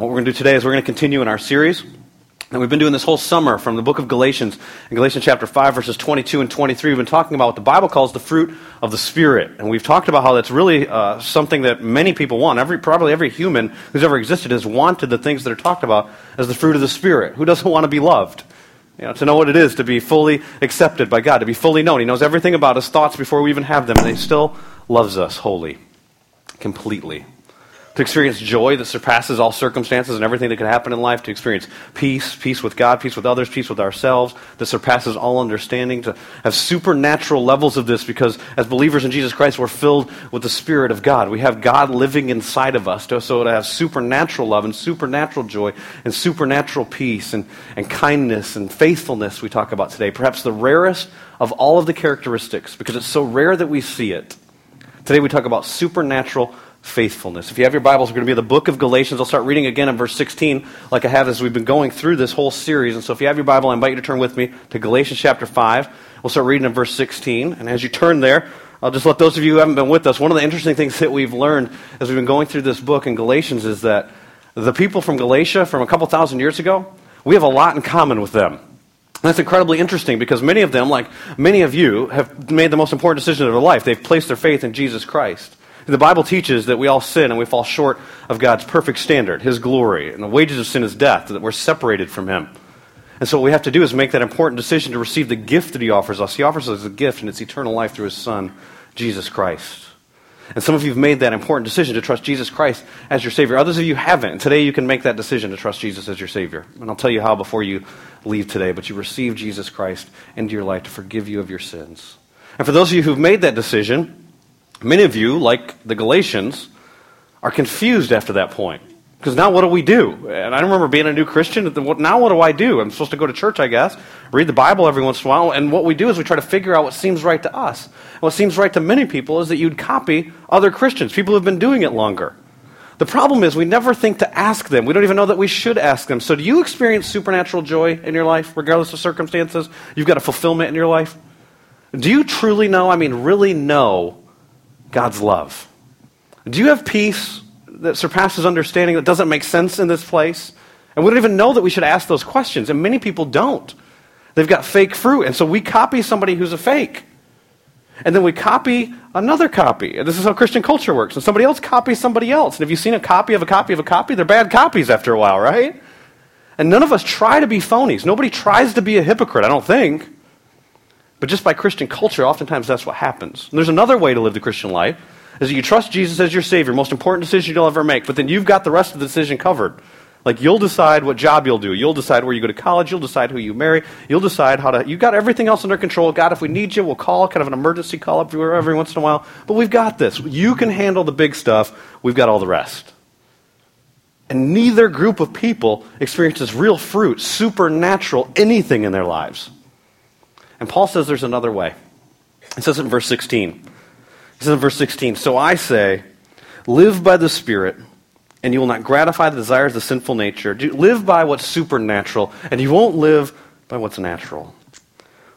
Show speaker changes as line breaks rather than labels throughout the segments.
What we're going to do today is we're going to continue in our series. And we've been doing this whole summer from the book of Galatians, in Galatians chapter 5, verses 22 and 23. We've been talking about what the Bible calls the fruit of the Spirit. And we've talked about how that's really uh, something that many people want. Every, probably every human who's ever existed has wanted the things that are talked about as the fruit of the Spirit. Who doesn't want to be loved? You know, to know what it is to be fully accepted by God, to be fully known. He knows everything about his thoughts before we even have them, and he still loves us wholly, completely to experience joy that surpasses all circumstances and everything that can happen in life, to experience peace, peace with God, peace with others, peace with ourselves, that surpasses all understanding, to have supernatural levels of this because as believers in Jesus Christ, we're filled with the Spirit of God. We have God living inside of us, to, so to have supernatural love and supernatural joy and supernatural peace and, and kindness and faithfulness we talk about today. Perhaps the rarest of all of the characteristics because it's so rare that we see it. Today we talk about supernatural faithfulness. If you have your Bibles, we're going to be in the book of Galatians. I'll start reading again in verse 16, like I have as we've been going through this whole series. And so if you have your Bible, I invite you to turn with me to Galatians chapter 5. We'll start reading in verse 16. And as you turn there, I'll just let those of you who haven't been with us, one of the interesting things that we've learned as we've been going through this book in Galatians is that the people from Galatia from a couple thousand years ago, we have a lot in common with them. That's incredibly interesting because many of them, like many of you, have made the most important decision of their life. They've placed their faith in Jesus Christ. The Bible teaches that we all sin and we fall short of God's perfect standard, His glory. And the wages of sin is death, that we're separated from Him. And so what we have to do is make that important decision to receive the gift that He offers us. He offers us a gift, and it's eternal life through His Son, Jesus Christ. And some of you have made that important decision to trust Jesus Christ as your Savior. Others of you haven't. Today you can make that decision to trust Jesus as your Savior. And I'll tell you how before you leave today. But you receive Jesus Christ into your life to forgive you of your sins. And for those of you who've made that decision, Many of you, like the Galatians, are confused after that point. Because now what do we do? And I remember being a new Christian. Now what do I do? I'm supposed to go to church, I guess, read the Bible every once in a while. And what we do is we try to figure out what seems right to us. And what seems right to many people is that you'd copy other Christians, people who've been doing it longer. The problem is we never think to ask them. We don't even know that we should ask them. So do you experience supernatural joy in your life, regardless of circumstances? You've got a fulfillment in your life? Do you truly know, I mean, really know God's love. Do you have peace that surpasses understanding that doesn't make sense in this place? And we don't even know that we should ask those questions. And many people don't. They've got fake fruit. And so we copy somebody who's a fake. And then we copy another copy. And this is how Christian culture works. And somebody else copies somebody else. And if you've seen a copy of a copy of a copy, they're bad copies after a while, right? And none of us try to be phonies. Nobody tries to be a hypocrite, I don't think. But just by Christian culture, oftentimes that's what happens. And there's another way to live the Christian life, is that you trust Jesus as your Savior, most important decision you'll ever make, but then you've got the rest of the decision covered. Like you'll decide what job you'll do. You'll decide where you go to college. You'll decide who you marry. You'll decide how to. You've got everything else under control. God, if we need you, we'll call kind of an emergency call up every once in a while. But we've got this. You can handle the big stuff. We've got all the rest. And neither group of people experiences real fruit, supernatural, anything in their lives. And Paul says there's another way. He says it in verse 16. He says in verse 16, So I say, live by the Spirit, and you will not gratify the desires of the sinful nature. Live by what's supernatural, and you won't live by what's natural.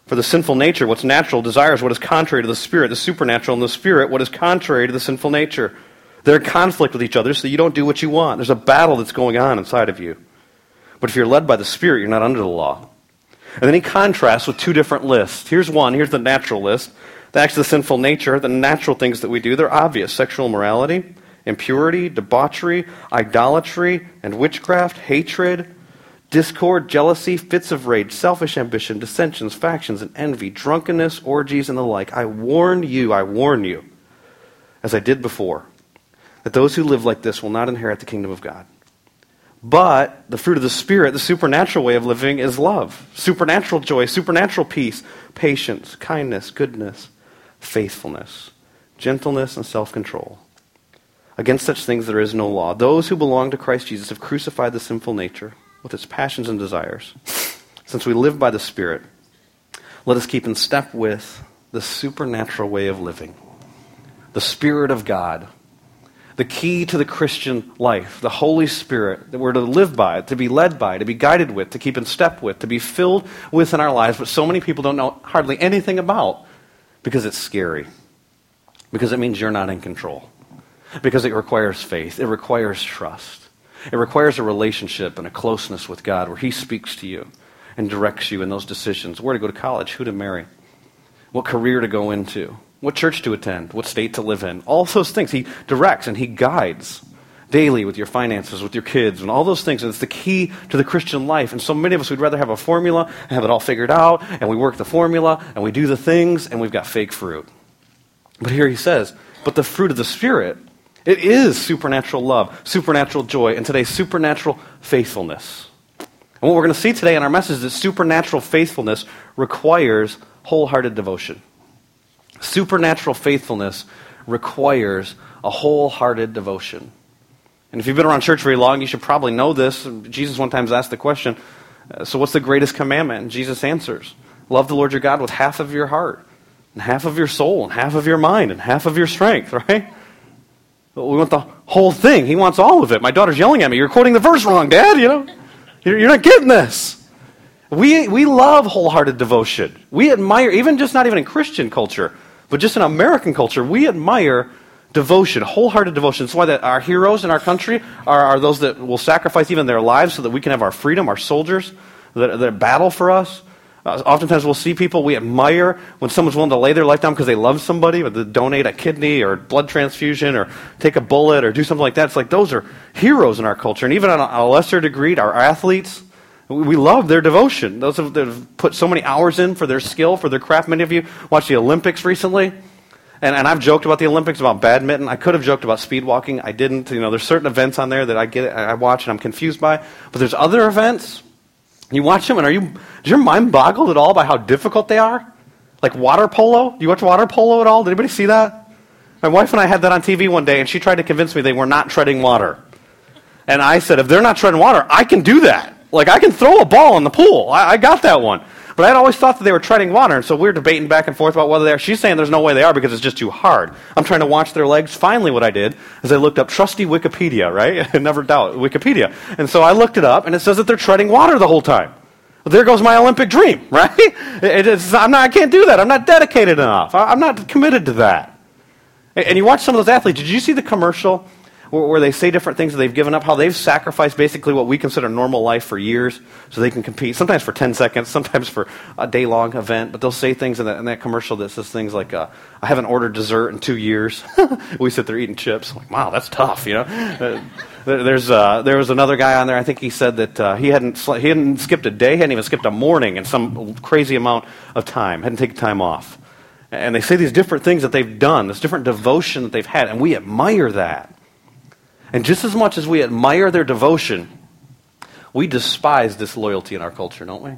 For the sinful nature, what's natural, desires what is contrary to the Spirit, the supernatural, and the Spirit, what is contrary to the sinful nature. They're in conflict with each other, so you don't do what you want. There's a battle that's going on inside of you. But if you're led by the Spirit, you're not under the law. And then he contrasts with two different lists. Here's one, here's the natural list. The acts of the sinful nature, the natural things that we do, they're obvious sexual immorality, impurity, debauchery, idolatry, and witchcraft, hatred, discord, jealousy, fits of rage, selfish ambition, dissensions, factions, and envy, drunkenness, orgies, and the like. I warn you, I warn you, as I did before, that those who live like this will not inherit the kingdom of God. But the fruit of the Spirit, the supernatural way of living, is love. Supernatural joy, supernatural peace, patience, kindness, goodness, faithfulness, gentleness, and self control. Against such things there is no law. Those who belong to Christ Jesus have crucified the sinful nature with its passions and desires. Since we live by the Spirit, let us keep in step with the supernatural way of living. The Spirit of God the key to the Christian life, the Holy Spirit that we're to live by, to be led by, to be guided with, to keep in step with, to be filled with in our lives, but so many people don't know hardly anything about because it's scary. Because it means you're not in control. Because it requires faith, it requires trust. It requires a relationship and a closeness with God where He speaks to you and directs you in those decisions where to go to college, who to marry, what career to go into, what church to attend, what state to live in. All those things He directs and He guides daily with your finances, with your kids, and all those things. And it's the key to the Christian life. And so many of us would rather have a formula and have it all figured out, and we work the formula, and we do the things, and we've got fake fruit. But here he says, but the fruit of the Spirit, it is supernatural love, supernatural joy, and today, supernatural faithfulness. And what we're going to see today in our message is that supernatural faithfulness requires wholehearted devotion. Supernatural faithfulness requires a wholehearted devotion. And if you've been around church very long, you should probably know this. Jesus one time asked the question, uh, So what's the greatest commandment? And Jesus answers, Love the Lord your God with half of your heart, and half of your soul, and half of your mind, and half of your strength, right? But we want the whole thing. He wants all of it. My daughter's yelling at me, You're quoting the verse wrong, Dad, you know? You're not getting this. We, we love wholehearted devotion. We admire, even just not even in Christian culture, but just in American culture, we admire devotion, wholehearted devotion. That's why that our heroes in our country are, are those that will sacrifice even their lives so that we can have our freedom, our soldiers that, that battle for us. Uh, oftentimes we'll see people we admire when someone's willing to lay their life down because they love somebody, or to donate a kidney or blood transfusion or take a bullet or do something like that. It's like those are heroes in our culture. And even on a, a lesser degree, our athletes, we love their devotion. Those that have put so many hours in for their skill, for their craft. Many of you watched the Olympics recently. And, and I've joked about the Olympics, about badminton. I could have joked about speed walking. I didn't. You know, there's certain events on there that I get, I watch and I'm confused by. But there's other events. You watch them, and are you? Is your mind boggled at all by how difficult they are? Like water polo. Do you watch water polo at all? Did anybody see that? My wife and I had that on TV one day, and she tried to convince me they were not treading water. And I said, if they're not treading water, I can do that. Like I can throw a ball in the pool. I, I got that one. But I'd always thought that they were treading water, and so we were debating back and forth about whether they are. She's saying there's no way they are because it's just too hard. I'm trying to watch their legs. Finally, what I did is I looked up trusty Wikipedia, right? Never doubt Wikipedia. And so I looked it up, and it says that they're treading water the whole time. There goes my Olympic dream, right? I'm not, I can't do that. I'm not dedicated enough. I'm not committed to that. And you watch some of those athletes. Did you see the commercial where, they say different things that they've given up, how they've sacrificed basically what we consider normal life for years so they can compete, sometimes for 10 seconds, sometimes for a day long event. But they'll say things in that, in that commercial that says things like, uh, I haven't ordered dessert in two years. we sit there eating chips. I'm like, wow, that's tough, you know? Uh, there's, uh, there was another guy on there, I think he said that uh, he, hadn't sl- he hadn't skipped a day, hadn't even skipped a morning in some crazy amount of time, hadn't taken time off. And they say these different things that they've done, this different devotion that they've had, and we admire that. And just as much as we admire their devotion, we despise disloyalty in our culture, don't we?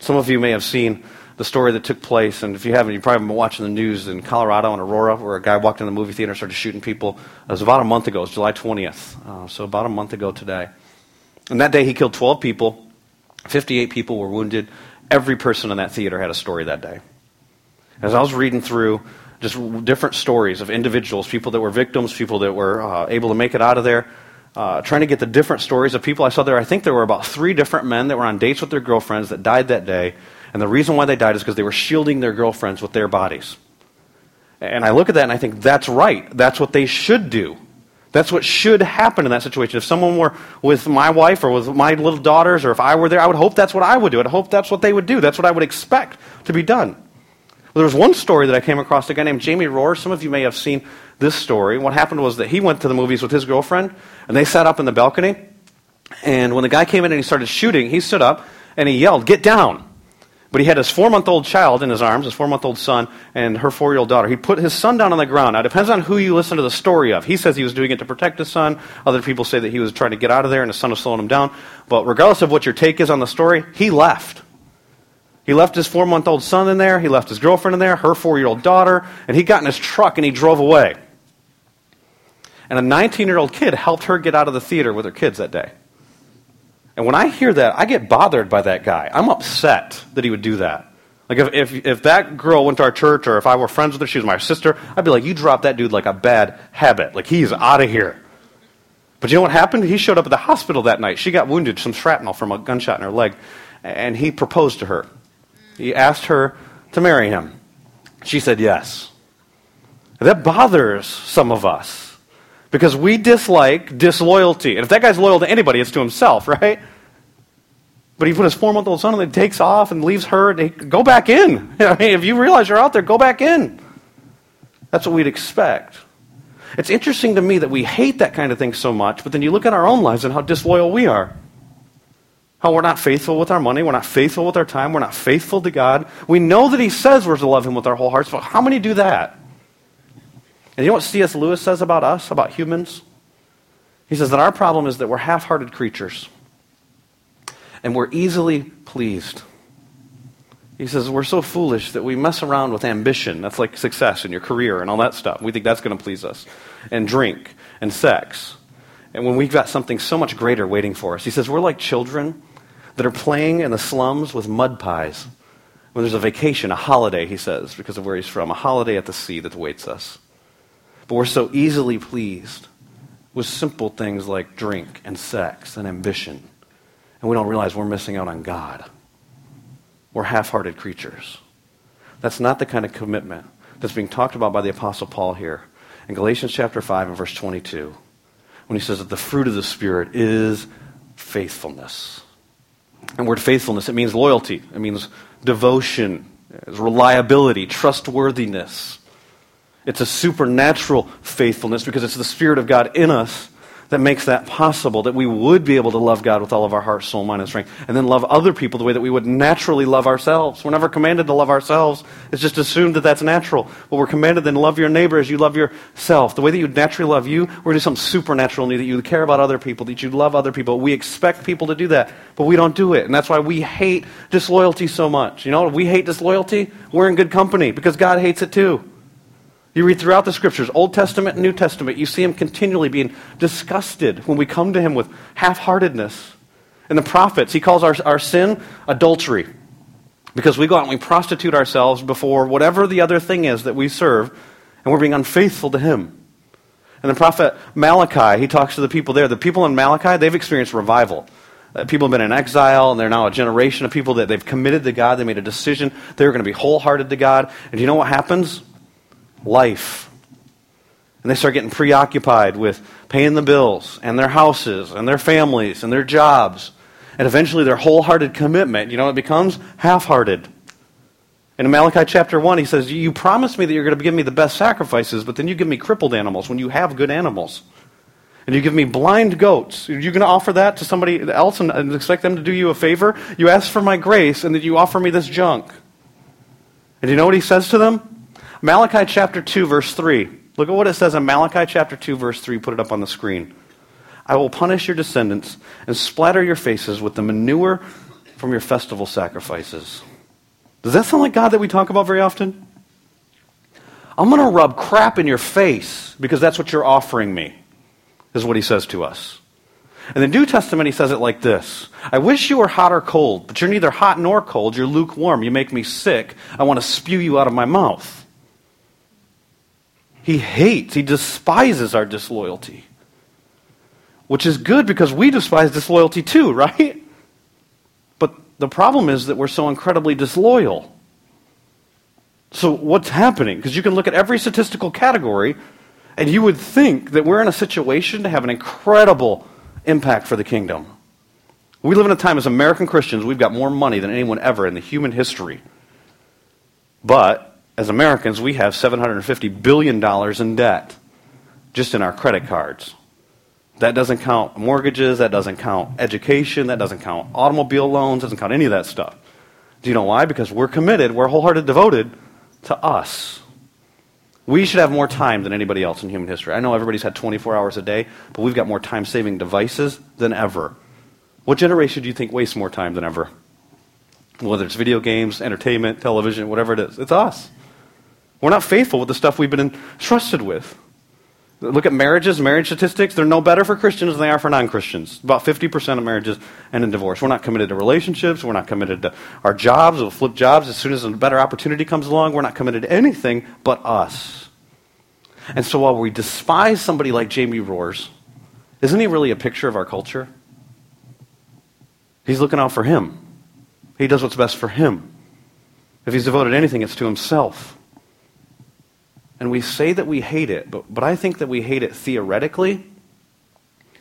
Some of you may have seen the story that took place, and if you haven't, you've probably been watching the news in Colorado and Aurora, where a guy walked in the movie theater and started shooting people. It was about a month ago. It was July 20th, uh, so about a month ago today. And that day, he killed 12 people. 58 people were wounded. Every person in that theater had a story that day. As I was reading through just different stories of individuals, people that were victims, people that were uh, able to make it out of there. Uh, trying to get the different stories of people I saw there. I think there were about three different men that were on dates with their girlfriends that died that day. And the reason why they died is because they were shielding their girlfriends with their bodies. And I look at that and I think that's right. That's what they should do. That's what should happen in that situation. If someone were with my wife or with my little daughters, or if I were there, I would hope that's what I would do. I'd hope that's what they would do. That's what I would expect to be done. Well, there was one story that I came across, a guy named Jamie Rohr. Some of you may have seen this story. What happened was that he went to the movies with his girlfriend, and they sat up in the balcony. And when the guy came in and he started shooting, he stood up and he yelled, Get down! But he had his four month old child in his arms, his four month old son, and her four year old daughter. He put his son down on the ground. Now, it depends on who you listen to the story of. He says he was doing it to protect his son. Other people say that he was trying to get out of there and his son was slowing him down. But regardless of what your take is on the story, he left. He left his four month old son in there. He left his girlfriend in there, her four year old daughter, and he got in his truck and he drove away. And a 19 year old kid helped her get out of the theater with her kids that day. And when I hear that, I get bothered by that guy. I'm upset that he would do that. Like, if, if, if that girl went to our church or if I were friends with her, she was my sister, I'd be like, you dropped that dude like a bad habit. Like, he's out of here. But you know what happened? He showed up at the hospital that night. She got wounded, some shrapnel from a gunshot in her leg, and he proposed to her. He asked her to marry him. She said yes. That bothers some of us Because we dislike disloyalty. And if that guy's loyal to anybody, it's to himself, right? But he put his four month old son and he takes off and leaves her. And he, go back in. I mean, if you realize you're out there, go back in. That's what we'd expect. It's interesting to me that we hate that kind of thing so much, but then you look at our own lives and how disloyal we are. How we're not faithful with our money, we're not faithful with our time, we're not faithful to God. We know that He says we're to love Him with our whole hearts, but how many do that? And you know what C.S. Lewis says about us, about humans? He says that our problem is that we're half hearted creatures and we're easily pleased. He says we're so foolish that we mess around with ambition. That's like success in your career and all that stuff. We think that's going to please us. And drink and sex. And when we've got something so much greater waiting for us, he says we're like children that are playing in the slums with mud pies. When there's a vacation, a holiday, he says, because of where he's from, a holiday at the sea that awaits us. But we're so easily pleased with simple things like drink and sex and ambition. And we don't realize we're missing out on God. We're half hearted creatures. That's not the kind of commitment that's being talked about by the Apostle Paul here in Galatians chapter 5 and verse 22 when he says that the fruit of the Spirit is faithfulness. And word faithfulness, it means loyalty, it means devotion, it's reliability, trustworthiness. It's a supernatural faithfulness because it's the Spirit of God in us that makes that possible, that we would be able to love God with all of our heart, soul, mind, and strength, and then love other people the way that we would naturally love ourselves. We're never commanded to love ourselves. It's just assumed that that's natural. But we're commanded then love your neighbor as you love yourself. The way that you would naturally love you, we're going to do something supernatural in you, that you care about other people, that you love other people. We expect people to do that, but we don't do it. And that's why we hate disloyalty so much. You know, we hate disloyalty, we're in good company because God hates it too. You read throughout the scriptures, Old Testament and New Testament, you see him continually being disgusted when we come to him with half heartedness. And the prophets, he calls our, our sin adultery because we go out and we prostitute ourselves before whatever the other thing is that we serve, and we're being unfaithful to him. And the prophet Malachi, he talks to the people there. The people in Malachi, they've experienced revival. Uh, people have been in exile, and they're now a generation of people that they've committed to God. They made a decision. They're going to be wholehearted to God. And do you know what happens? Life. And they start getting preoccupied with paying the bills and their houses and their families and their jobs. And eventually their wholehearted commitment, you know, it becomes half hearted. In Malachi chapter 1, he says, You promised me that you're going to give me the best sacrifices, but then you give me crippled animals when you have good animals. And you give me blind goats. Are you going to offer that to somebody else and, expect them to do you a favor? You ask for my grace, and then you offer me this junk. And you know what he says to them? Malachi chapter 2, verse 3. Look at what it says in Malachi chapter 2, verse 3. Put it up on the screen. I will punish your descendants and splatter your faces with the manure from your festival sacrifices. Does that sound like God that we talk about very often? I'm going to rub crap in your face because that's what you're offering me, is what he says to us. In the New Testament, he says it like this I wish you were hot or cold, but you're neither hot nor cold. You're lukewarm. You make me sick. I want to spew you out of my mouth. He hates, he despises our disloyalty. Which is good because we despise disloyalty too, right? But the problem is that we're so incredibly disloyal. So, what's happening? Because you can look at every statistical category and you would think that we're in a situation to have an incredible impact for the kingdom. We live in a time as American Christians, we've got more money than anyone ever in the human history. But as Americans, we have $750 billion in debt just in our credit cards. That doesn't count mortgages, that doesn't count education, that doesn't count automobile loans, doesn't count any of that stuff. Do you know why? Because we're committed, we're wholehearted devoted to us. We should have more time than anybody else in human history. I know everybody's had 24 hours a day, but we've got more time saving devices than ever. What generation do you think wastes more time than ever? Whether it's video games, entertainment, television, whatever it is, it's us. We're not faithful with the stuff we've been entrusted with. Look at marriages, marriage statistics. They're no better for Christians than they are for non Christians. About 50% of marriages end in divorce. We're not committed to relationships. We're not committed to our jobs. We'll flip jobs as soon as a better opportunity comes along. We're not committed to anything but us. And so while we despise somebody like Jamie Rohrs, isn't he really a picture of our culture? He's looking out for him. He does what's best for him. If he's devoted anything, it's to himself. And we say that we hate it, but, but I think that we hate it theoretically,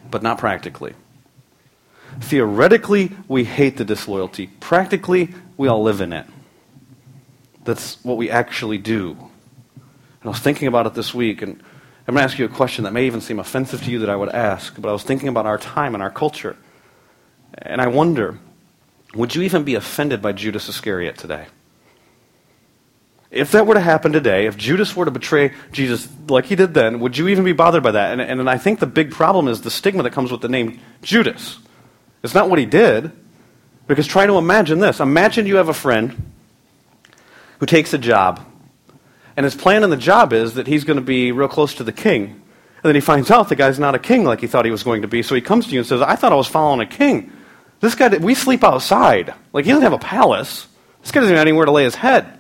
but not practically. Theoretically, we hate the disloyalty. Practically, we all live in it. That's what we actually do. And I was thinking about it this week, and I'm going to ask you a question that may even seem offensive to you that I would ask, but I was thinking about our time and our culture. And I wonder would you even be offended by Judas Iscariot today? If that were to happen today, if Judas were to betray Jesus like he did then, would you even be bothered by that? And, and, and I think the big problem is the stigma that comes with the name Judas. It's not what he did. Because try to imagine this. Imagine you have a friend who takes a job, and his plan in the job is that he's going to be real close to the king. And then he finds out the guy's not a king like he thought he was going to be. So he comes to you and says, I thought I was following a king. This guy, we sleep outside. Like, he doesn't have a palace. This guy doesn't have anywhere to lay his head.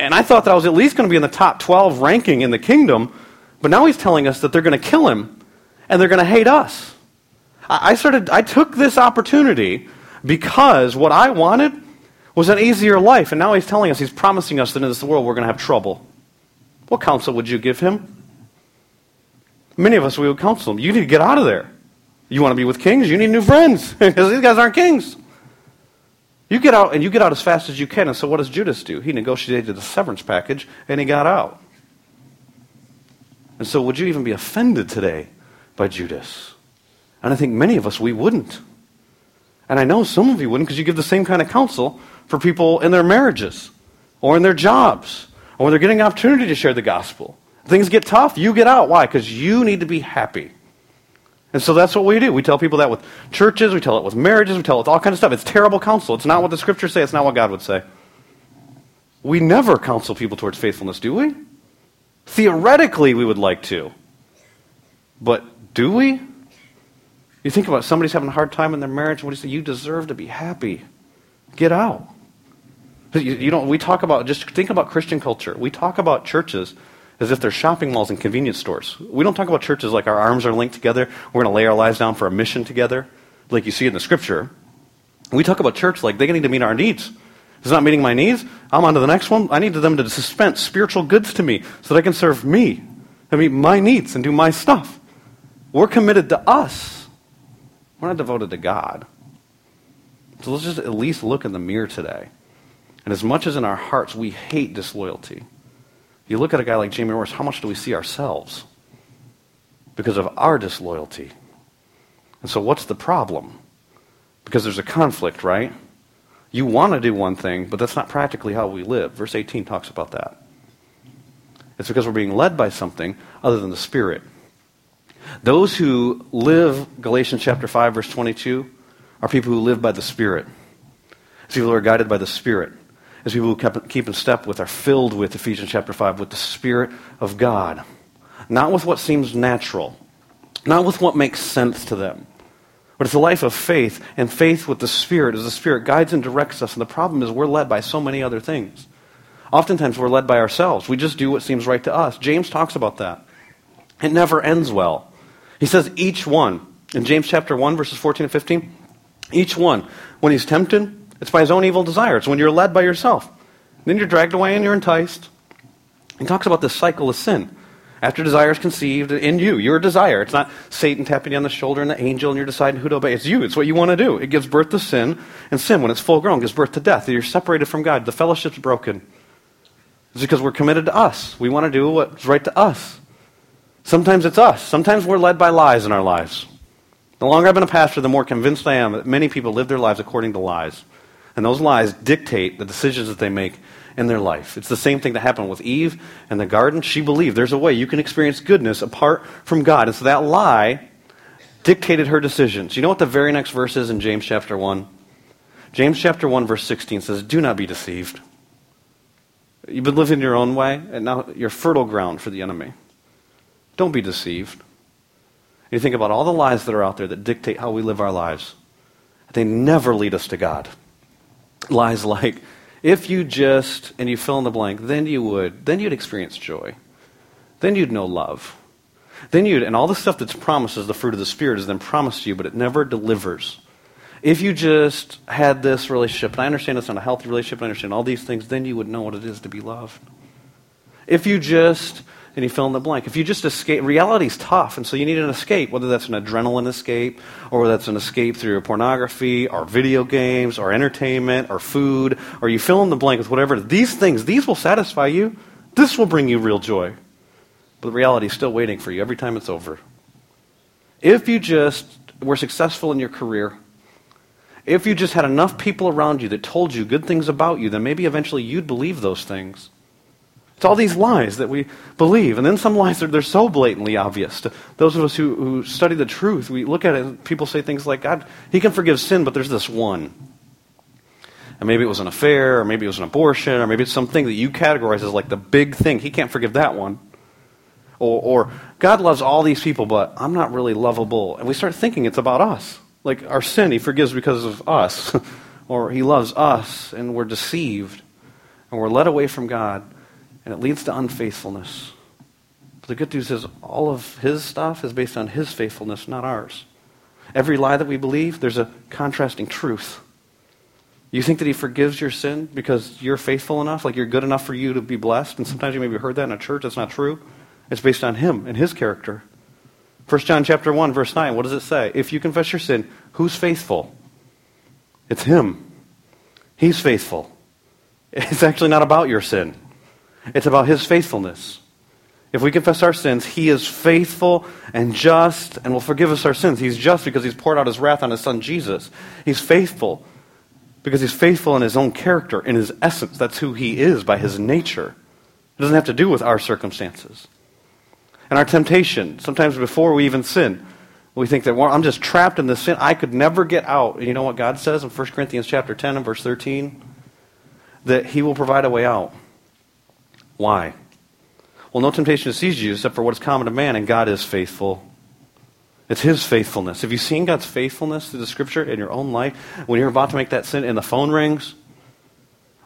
And I thought that I was at least going to be in the top 12 ranking in the kingdom. But now he's telling us that they're going to kill him and they're going to hate us. I started, I took this opportunity because what I wanted was an easier life. And now he's telling us, he's promising us that in this world we're going to have trouble. What counsel would you give him? Many of us, we would counsel him. You need to get out of there. You want to be with kings? You need new friends because these guys aren't kings. You get out and you get out as fast as you can. And so what does Judas do? He negotiated a severance package and he got out. And so would you even be offended today by Judas? And I think many of us, we wouldn't. And I know some of you wouldn't because you give the same kind of counsel for people in their marriages or in their jobs or when they're getting an opportunity to share the gospel. Things get tough, you get out. Why? Because you need to be happy. And so that's what we do. We tell people that with churches, we tell it with marriages, we tell it with all kinds of stuff. It's terrible counsel. It's not what the scriptures say, it's not what God would say. We never counsel people towards faithfulness, do we? Theoretically, we would like to. But do we? You think about it, somebody's having a hard time in their marriage. and What do you say? You deserve to be happy. Get out. You, you don't, we talk about, just think about Christian culture. We talk about churches as if they're shopping malls and convenience stores. We don't talk about churches like our arms are linked together. We're going to lay our lives down for a mission together, like you see in the scripture. We talk about church like they need to meet our needs. It's not meeting my needs. I'm on to the next one. I need them to dispense spiritual goods to me so that I can serve me and meet my needs and do my stuff. We're committed to us. We're not devoted to God. So let's just at least look in the mirror today. And as much as in our hearts we hate disloyalty, you look at a guy like Jamie Morris, how much do we see ourselves because of our disloyalty? And so what's the problem? Because there's a conflict, right? You want to do one thing, but that's not practically how we live. Verse 18 talks about that. It's because we're being led by something other than the Spirit. Those who live, Galatians chapter 5, verse 22, are people who live by the Spirit. It's people who are guided by the Spirit. It's people who keep in step with, are filled with, Ephesians chapter 5, with the Spirit of God. Not with what seems natural, not with what makes sense to them. But it's a life of faith, and faith with the Spirit as the Spirit guides and directs us. And the problem is we're led by so many other things. Oftentimes we're led by ourselves. We just do what seems right to us. James talks about that. It never ends well. He says, each one, in James chapter 1, verses 14 and 15, each one, when he's tempted, it's by his own evil desire. It's when you're led by yourself. Then you're dragged away and you're enticed. He talks about this cycle of sin. After desire is conceived in you, your desire. It's not Satan tapping you on the shoulder and the angel and you're deciding who to obey. It's you. It's what you want to do. It gives birth to sin, and sin, when it's full grown, gives birth to death. You're separated from God. The fellowship's broken. It's because we're committed to us. We want to do what's right to us. Sometimes it's us. Sometimes we're led by lies in our lives. The longer I've been a pastor, the more convinced I am that many people live their lives according to lies. And those lies dictate the decisions that they make in their life. It's the same thing that happened with Eve in the garden. She believed there's a way you can experience goodness apart from God. And so that lie dictated her decisions. You know what the very next verse is in James chapter 1? James chapter 1, verse 16 says, Do not be deceived. You've been living your own way, and now you're fertile ground for the enemy. Don't be deceived. You think about all the lies that are out there that dictate how we live our lives. They never lead us to God. Lies like, if you just, and you fill in the blank, then you would, then you'd experience joy. Then you'd know love. Then you'd, and all the stuff that's promised as the fruit of the Spirit is then promised to you, but it never delivers. If you just had this relationship, and I understand it's not a healthy relationship, I understand all these things, then you would know what it is to be loved. If you just, and you fill in the blank, if you just escape, reality's tough, and so you need an escape, whether that's an adrenaline escape, or that's an escape through pornography, or video games, or entertainment, or food, or you fill in the blank with whatever. These things, these will satisfy you. This will bring you real joy. But reality is still waiting for you every time it's over. If you just were successful in your career, if you just had enough people around you that told you good things about you, then maybe eventually you'd believe those things. It's all these lies that we believe. And then some lies, they're, they're so blatantly obvious. To those of us who, who study the truth, we look at it and people say things like, God, He can forgive sin, but there's this one. And maybe it was an affair, or maybe it was an abortion, or maybe it's something that you categorize as like the big thing. He can't forgive that one. Or, or God loves all these people, but I'm not really lovable. And we start thinking it's about us. Like our sin, He forgives because of us. or He loves us, and we're deceived, and we're led away from God, and it leads to unfaithfulness. But the good news is, all of His stuff is based on His faithfulness, not ours. Every lie that we believe, there's a contrasting truth. You think that he forgives your sin because you're faithful enough, like you're good enough for you to be blessed? And sometimes you maybe heard that in a church. That's not true. It's based on him and his character. 1 John chapter 1, verse 9, what does it say? If you confess your sin, who's faithful? It's him. He's faithful. It's actually not about your sin. It's about his faithfulness. If we confess our sins, he is faithful and just and will forgive us our sins. He's just because he's poured out his wrath on his son Jesus. He's faithful because he's faithful in his own character, in his essence. That's who he is by his nature. It doesn't have to do with our circumstances and our temptation. Sometimes before we even sin, we think that well, I'm just trapped in this sin. I could never get out. And you know what God says in 1 Corinthians chapter 10 and verse 13? That he will provide a way out. Why? Well, no temptation seizes you except for what is common to man, and God is faithful. It's his faithfulness. Have you seen God's faithfulness through the scripture in your own life? When you're about to make that sin and the phone rings,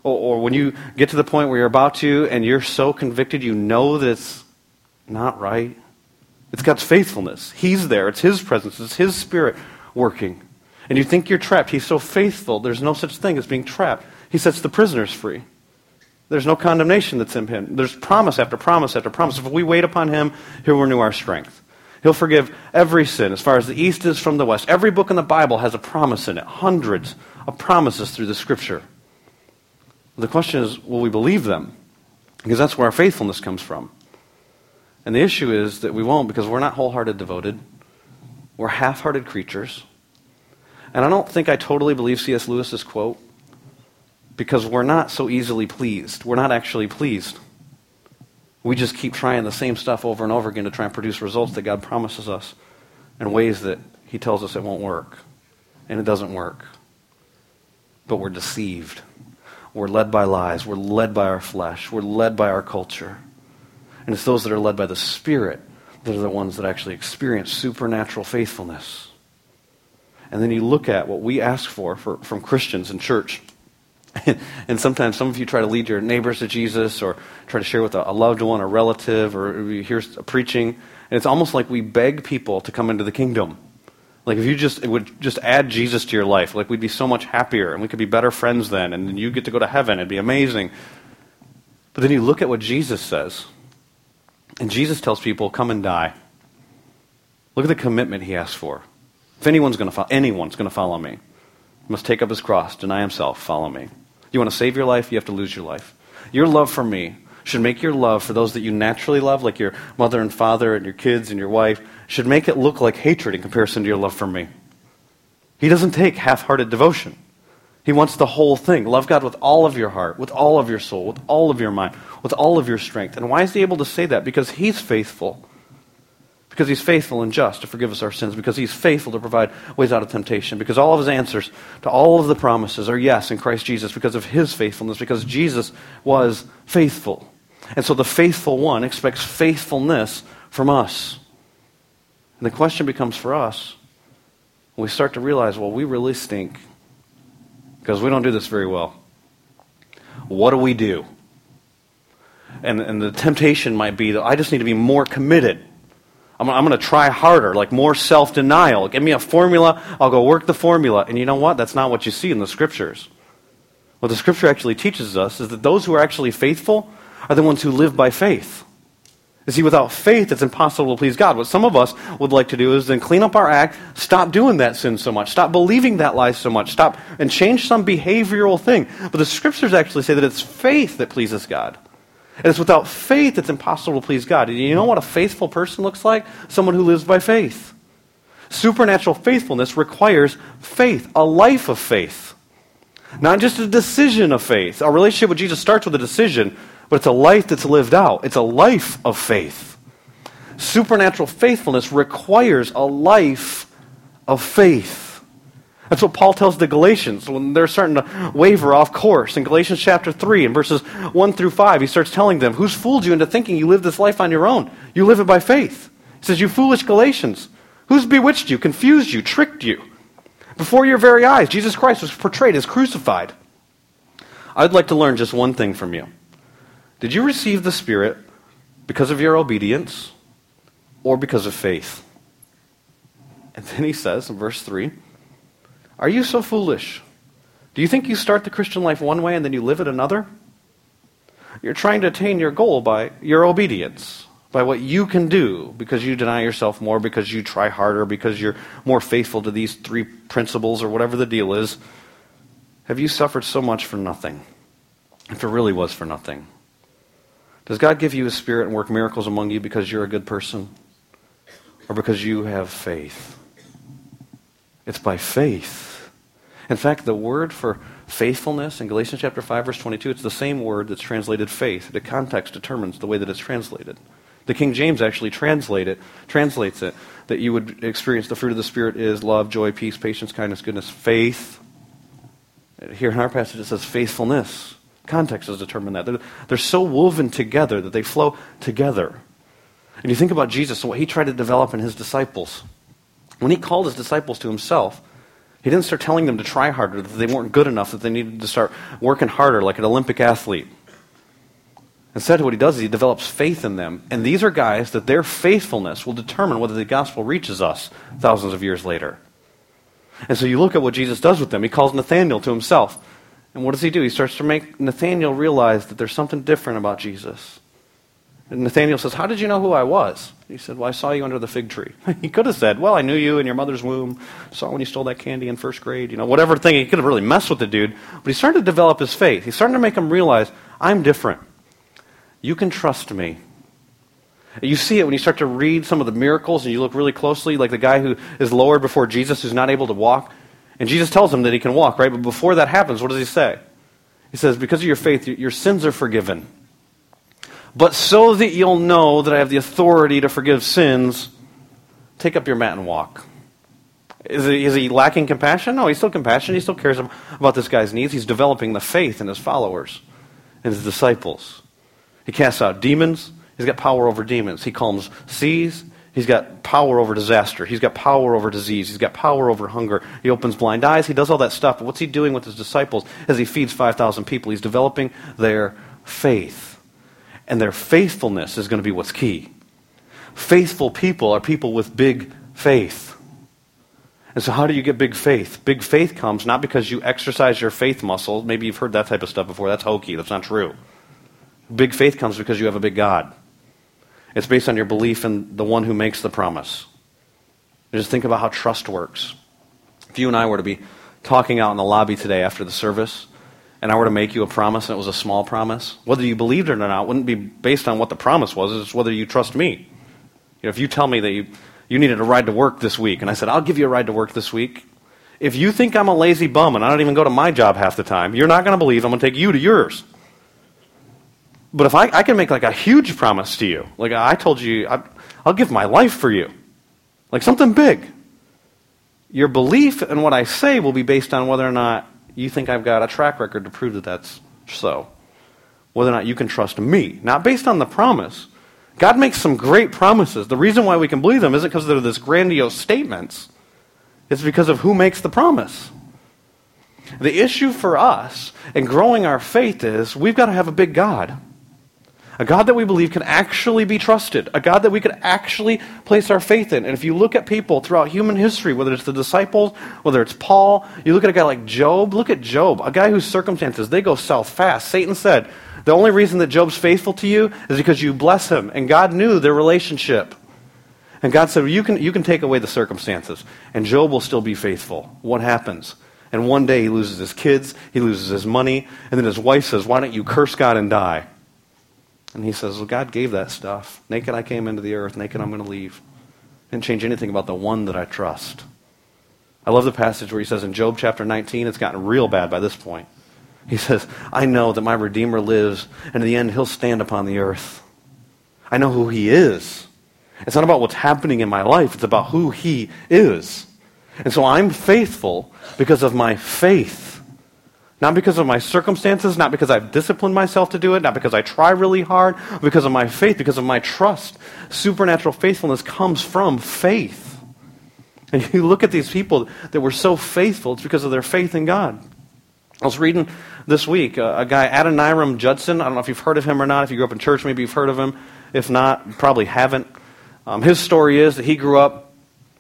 or, or when you get to the point where you're about to and you're so convicted you know that it's not right. It's God's faithfulness. He's there. It's His presence. It's His Spirit working. And you think you're trapped. He's so faithful. There's no such thing as being trapped. He sets the prisoners free. There's no condemnation that's in Him. There's promise after promise after promise. If we wait upon Him, He'll renew our strength. He'll forgive every sin as far as the east is from the west. Every book in the Bible has a promise in it, hundreds of promises through the Scripture. The question is, will we believe them? Because that's where our faithfulness comes from. And the issue is that we won't because we're not wholehearted devoted. We're half hearted creatures. And I don't think I totally believe C.S. Lewis's quote because we're not so easily pleased. We're not actually pleased. We just keep trying the same stuff over and over again to try and produce results that God promises us in ways that He tells us it won't work. And it doesn't work. But we're deceived. We're led by lies. We're led by our flesh. We're led by our culture. And it's those that are led by the Spirit that are the ones that actually experience supernatural faithfulness. And then you look at what we ask for, for from Christians in church. and sometimes some of you try to lead your neighbors to Jesus or try to share with a, loved one, a relative, or you hear preaching. And it's almost like we beg people to come into the kingdom. Like if you just would just add Jesus to your life, like we'd be so much happier and we could be better friends then, and then you get to go to heaven. It'd be amazing. But then you look at what Jesus says. And Jesus tells people, come and die. Look at the commitment he asks for. If anyone's going to follow, anyone's going to follow me, must take up his cross, deny himself, follow me. You want to save your life, you have to lose your life. Your love for me should make your love for those that you naturally love, like your mother and father and your kids and your wife, should make it look like hatred in comparison to your love for me. He doesn't take half hearted devotion. He wants the whole thing. Love God with all of your heart, with all of your soul, with all of your mind, with all of your strength. And why is he able to say that? Because he's faithful. Because he's faithful and just to forgive us our sins. Because he's faithful to provide ways out of temptation. Because all of his answers to all of the promises are yes in Christ Jesus because of his faithfulness. Because Jesus was faithful. And so the faithful one expects faithfulness from us. And the question becomes for us we start to realize, well, we really stink because we don't do this very well. What do we do? And, and the temptation might be that I just need to be more committed. I'm, I'm going to try harder, like more self denial. Give me a formula, I'll go work the formula. And you know what? That's not what you see in the scriptures. What the scripture actually teaches us is that those who are actually faithful are the ones who live by faith. You see, without faith, it's impossible to please God. What some of us would like to do is then clean up our act, stop doing that sin so much, stop believing that lie so much, stop and change some behavioral thing. But the scriptures actually say that it's faith that pleases God. And it's without faith it's impossible to please God. And you know what a faithful person looks like? Someone who lives by faith. Supernatural faithfulness requires faith, a life of faith. Not just a decision of faith. Our relationship with Jesus starts with a decision, but it's a life that's lived out. It's a life of faith. Supernatural faithfulness requires a life of faith. That's what Paul tells the Galatians when they're starting to waver off course. In Galatians chapter 3, in verses 1 through 5, he starts telling them, Who's fooled you into thinking you live this life on your own? You live it by faith. He says, You foolish Galatians. Who's bewitched you, confused you, tricked you? Before your very eyes, Jesus Christ was portrayed as crucified. I'd like to learn just one thing from you. Did you receive the Spirit because of your obedience or because of faith? And then he says in verse 3 Are you so foolish? Do you think you start the Christian life one way and then you live it another? You're trying to attain your goal by your obedience, by what you can do because you deny yourself more, because you try harder, because you're more faithful to these three principles or whatever the deal is. Have you suffered so much for nothing? If it really was for nothing. Does God give you a spirit and work miracles among you because you're a good person? Or because you have faith? It's by faith. In fact, the word for faithfulness in Galatians chapter 5 verse 22, it's the same word that's translated faith. The context determines the way that it's translated. The King James actually translate it, translates it that you would experience the fruit of the Spirit is love, joy, peace, patience, kindness, goodness, faith. Here in our passage it says faithfulness. Context has determined that. They're, they're so woven together that they flow together. And you think about Jesus and what he tried to develop in his disciples. When he called his disciples to himself, he didn't start telling them to try harder, that they weren't good enough, that they needed to start working harder like an Olympic athlete. Instead, what he does is he develops faith in them. And these are guys that their faithfulness will determine whether the gospel reaches us thousands of years later. And so you look at what Jesus does with them. He calls Nathanael to himself. And what does he do? He starts to make Nathaniel realize that there's something different about Jesus. And Nathaniel says, How did you know who I was? He said, Well, I saw you under the fig tree. he could have said, Well, I knew you in your mother's womb, saw when you stole that candy in first grade, you know, whatever thing. He could have really messed with the dude. But he started to develop his faith. He's starting to make him realize, I'm different. You can trust me. You see it when you start to read some of the miracles and you look really closely, like the guy who is lowered before Jesus who's not able to walk. And Jesus tells him that he can walk, right? But before that happens, what does he say? He says, Because of your faith, your sins are forgiven. But so that you'll know that I have the authority to forgive sins, take up your mat and walk. Is he, is he lacking compassion? No, he's still compassionate. He still cares about this guy's needs. He's developing the faith in his followers and his disciples. He casts out demons. He's got power over demons. He calms seas. He's got power over disaster. He's got power over disease. He's got power over hunger. He opens blind eyes. He does all that stuff. But what's he doing with his disciples as he feeds 5,000 people? He's developing their faith. And their faithfulness is going to be what's key. Faithful people are people with big faith. And so, how do you get big faith? Big faith comes not because you exercise your faith muscle. Maybe you've heard that type of stuff before. That's hokey. That's not true. Big faith comes because you have a big God. It's based on your belief in the one who makes the promise. just think about how trust works. If you and I were to be talking out in the lobby today after the service, and I were to make you a promise and it was a small promise, whether you believed it or not wouldn't be based on what the promise was, it's whether you trust me. You know, if you tell me that you, you needed a ride to work this week, and I said, I'll give you a ride to work this week, if you think I'm a lazy bum and I don't even go to my job half the time, you're not going to believe I'm going to take you to yours. But if I, I can make like a huge promise to you, like I told you, I, I'll give my life for you, like something big. Your belief in what I say will be based on whether or not you think I've got a track record to prove that that's so. Whether or not you can trust me, not based on the promise. God makes some great promises. The reason why we can believe them isn't because they're this grandiose statements. It's because of who makes the promise. The issue for us in growing our faith is we've got to have a big God. A God that we believe can actually be trusted. A God that we could actually place our faith in. And if you look at people throughout human history, whether it's the disciples, whether it's Paul, you look at a guy like Job, look at Job, a guy whose circumstances, they go south fast. Satan said, The only reason that Job's faithful to you is because you bless him. And God knew their relationship. And God said, you can, you can take away the circumstances, and Job will still be faithful. What happens? And one day he loses his kids, he loses his money, and then his wife says, Why don't you curse God and die? And he says, Well, God gave that stuff. Naked I came into the earth, naked I'm going to leave. Didn't change anything about the one that I trust. I love the passage where he says in Job chapter 19, it's gotten real bad by this point. He says, I know that my Redeemer lives, and in the end, he'll stand upon the earth. I know who he is. It's not about what's happening in my life, it's about who he is. And so I'm faithful because of my faith. Not because of my circumstances, not because I've disciplined myself to do it, not because I try really hard, because of my faith, because of my trust. Supernatural faithfulness comes from faith. And you look at these people that were so faithful, it's because of their faith in God. I was reading this week uh, a guy, Adoniram Judson. I don't know if you've heard of him or not. If you grew up in church, maybe you've heard of him. If not, probably haven't. Um, his story is that he grew up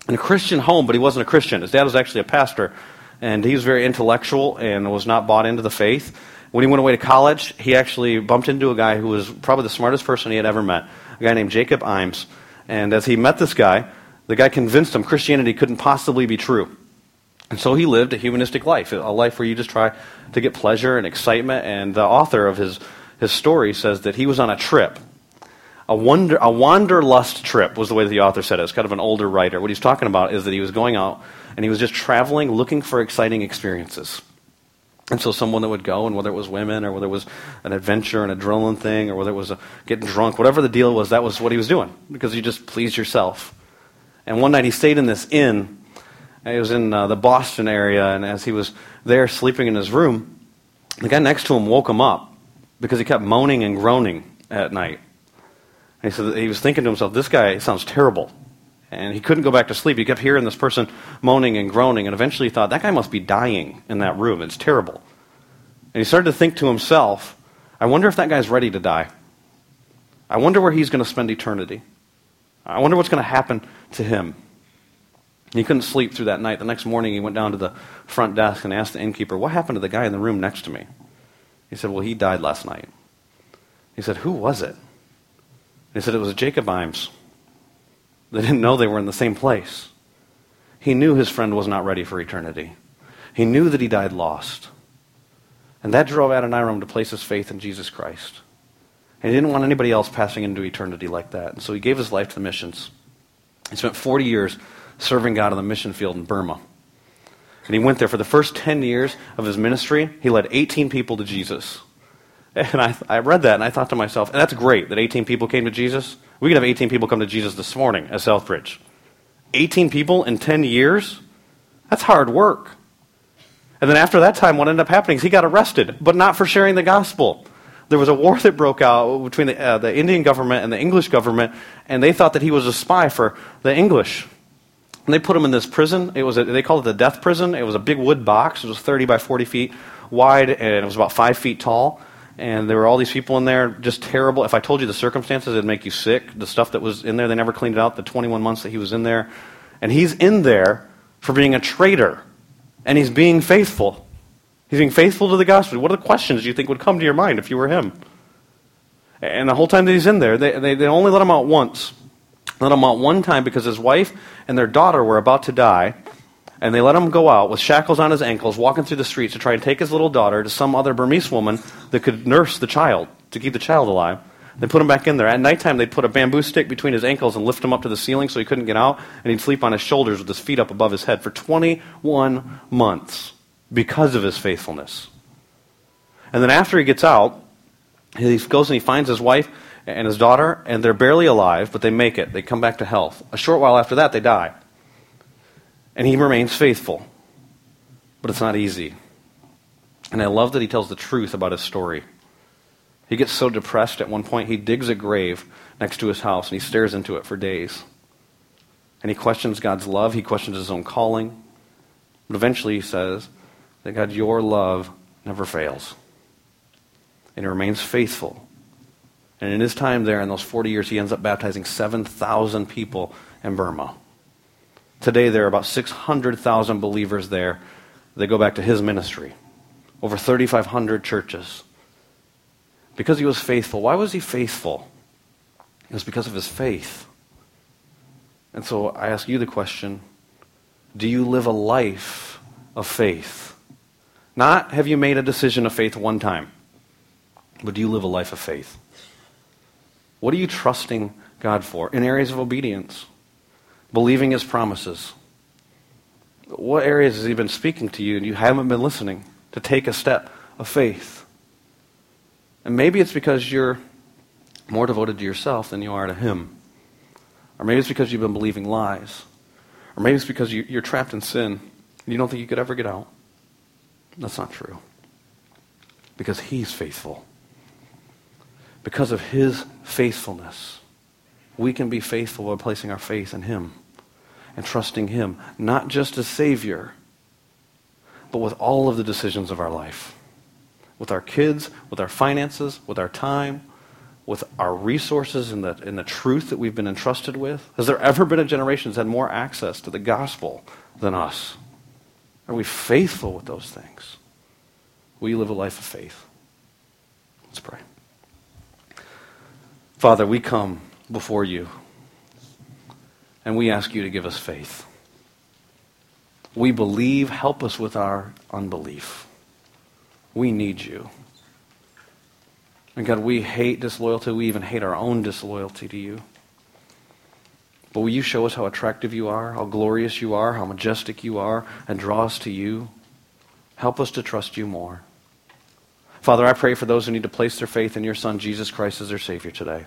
in a Christian home, but he wasn't a Christian. His dad was actually a pastor, and he was very intellectual and was not bought into the faith. When he went away to college, he actually bumped into a guy who was probably the smartest person he had ever met, a guy named Jacob Eames. And as he met this guy, the guy convinced him Christianity couldn't possibly be true. And so he lived a humanistic life, a life where you just try to get pleasure and excitement. And the author of his, his story says that he was on a trip. A, wonder, a wanderlust trip was the way that the author said it. It's kind of an older writer. What he's talking about is that he was going out and he was just traveling, looking for exciting experiences. And so someone that would go, and whether it was women or whether it was an adventure, an adrenaline thing, or whether it was a, getting drunk, whatever the deal was, that was what he was doing because you just pleased yourself. And one night he stayed in this inn. He was in uh, the Boston area, and as he was there sleeping in his room, the guy next to him woke him up because he kept moaning and groaning at night. He said he was thinking to himself, "This guy sounds terrible," and he couldn't go back to sleep. He kept hearing this person moaning and groaning, and eventually he thought, "That guy must be dying in that room. It's terrible." And he started to think to himself, "I wonder if that guy's ready to die. I wonder where he's going to spend eternity." I wonder what's going to happen to him. He couldn't sleep through that night. The next morning, he went down to the front desk and asked the innkeeper, What happened to the guy in the room next to me? He said, Well, he died last night. He said, Who was it? He said, It was Jacob Eames. They didn't know they were in the same place. He knew his friend was not ready for eternity. He knew that he died lost. And that drove Adoniram to place his faith in Jesus Christ. And he didn't want anybody else passing into eternity like that. And so he gave his life to the missions. He spent 40 years serving God on the mission field in Burma. And he went there for the first 10 years of his ministry. He led 18 people to Jesus. And I, I read that and I thought to myself, and that's great that 18 people came to Jesus. We could have 18 people come to Jesus this morning at Southbridge. 18 people in 10 years? That's hard work. And then after that time, what ended up happening is he got arrested, but not for sharing the gospel there was a war that broke out between the, uh, the Indian government and the English government, and they thought that he was a spy for the English. And they put him in this prison. It was a, they called it the death prison. It was a big wood box. It was 30 by 40 feet wide, and it was about five feet tall. And there were all these people in there, just terrible. If I told you the circumstances, it'd make you sick. The stuff that was in there, they never cleaned it out. The 21 months that he was in there, and he's in there for being a traitor, and he's being faithful. He's being faithful to the gospel. What are the questions you think would come to your mind if you were him? And the whole time that he's in there, they, they, they only let him out once. Let him out one time because his wife and their daughter were about to die. And they let him go out with shackles on his ankles, walking through the streets to try and take his little daughter to some other Burmese woman that could nurse the child, to keep the child alive. They put him back in there. At nighttime, they'd put a bamboo stick between his ankles and lift him up to the ceiling so he couldn't get out, and he'd sleep on his shoulders with his feet up above his head for 21 months because of his faithfulness. And then after he gets out, he goes and he finds his wife and his daughter, and they're barely alive, but they make it. They come back to health. A short while after that, they die. And he remains faithful. But it's not easy. And I love that he tells the truth about his story. He gets so depressed at one point, he digs a grave next to his house and he stares into it for days. And he questions God's love, he questions his own calling. But eventually he says, that God, your love never fails. And he remains faithful. And in his time there, in those 40 years, he ends up baptizing 7,000 people in Burma. Today, there are about 600,000 believers there. They go back to his ministry. Over 3,500 churches. Because he was faithful. Why was he faithful? It was because of his faith. And so I ask you the question do you live a life of faith? Not have you made a decision of faith one time, but do you live a life of faith? What are you trusting God for in areas of obedience? Believing his promises. What areas has he been speaking to you and you haven't been listening to take a step of faith? And maybe it's because you're more devoted to yourself than you are to him. Or maybe it's because you've been believing lies. Or maybe it's because you, are trapped in sin and you don't think you could ever get out. That's not true. Because he's faithful. Because of his faithfulness, we can be faithful by placing our faith in him and trusting him, not just as Savior, but with all of the decisions of our life. With our kids, with our finances, with our time, with our resources and the, and the truth that we've been entrusted with? Has there ever been a generation that's had more access to the gospel than us? Are we faithful with those things? Will you live a life of faith? Let's pray. Father, we come before you and we ask you to give us faith. We believe, help us with our unbelief. We need you. And God, we hate disloyalty. We even hate our own disloyalty to you. But will you show us how attractive you are, how glorious you are, how majestic you are, and draw us to you? Help us to trust you more. Father, I pray for those who need to place their faith in your Son, Jesus Christ, as their Savior today.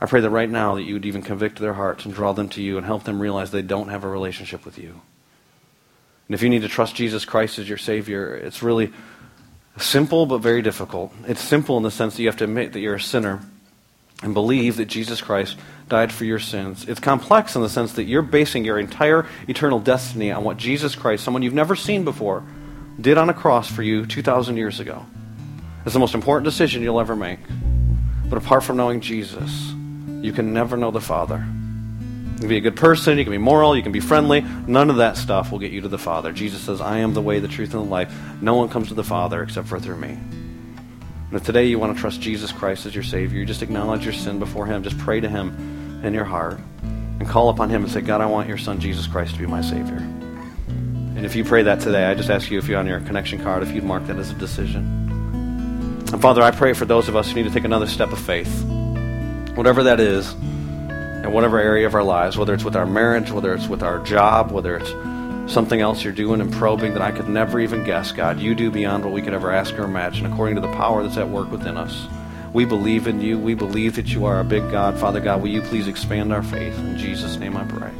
I pray that right now that you would even convict their hearts and draw them to you and help them realize they don't have a relationship with you. And if you need to trust Jesus Christ as your Savior, it's really Simple, but very difficult. It's simple in the sense that you have to admit that you're a sinner and believe that Jesus Christ died for your sins. It's complex in the sense that you're basing your entire eternal destiny on what Jesus Christ, someone you've never seen before, did on a cross for you 2,000 years ago. It's the most important decision you'll ever make. But apart from knowing Jesus, you can never know the Father. You can be a good person, you can be moral, you can be friendly. None of that stuff will get you to the Father. Jesus says, I am the way, the truth, and the life. No one comes to the Father except for through me. And if today you want to trust Jesus Christ as your Savior, you just acknowledge your sin before Him, just pray to Him in your heart, and call upon Him and say, God, I want your Son, Jesus Christ, to be my Savior. And if you pray that today, I just ask you if you're on your connection card, if you'd mark that as a decision. And Father, I pray for those of us who need to take another step of faith, whatever that is in whatever area of our lives, whether it's with our marriage, whether it's with our job, whether it's something else you're doing and probing that I could never even guess, God. You do beyond what we could ever ask or imagine, according to the power that's at work within us. We believe in you. We believe that you are a big God. Father God, will you please expand our faith? In Jesus' name I pray.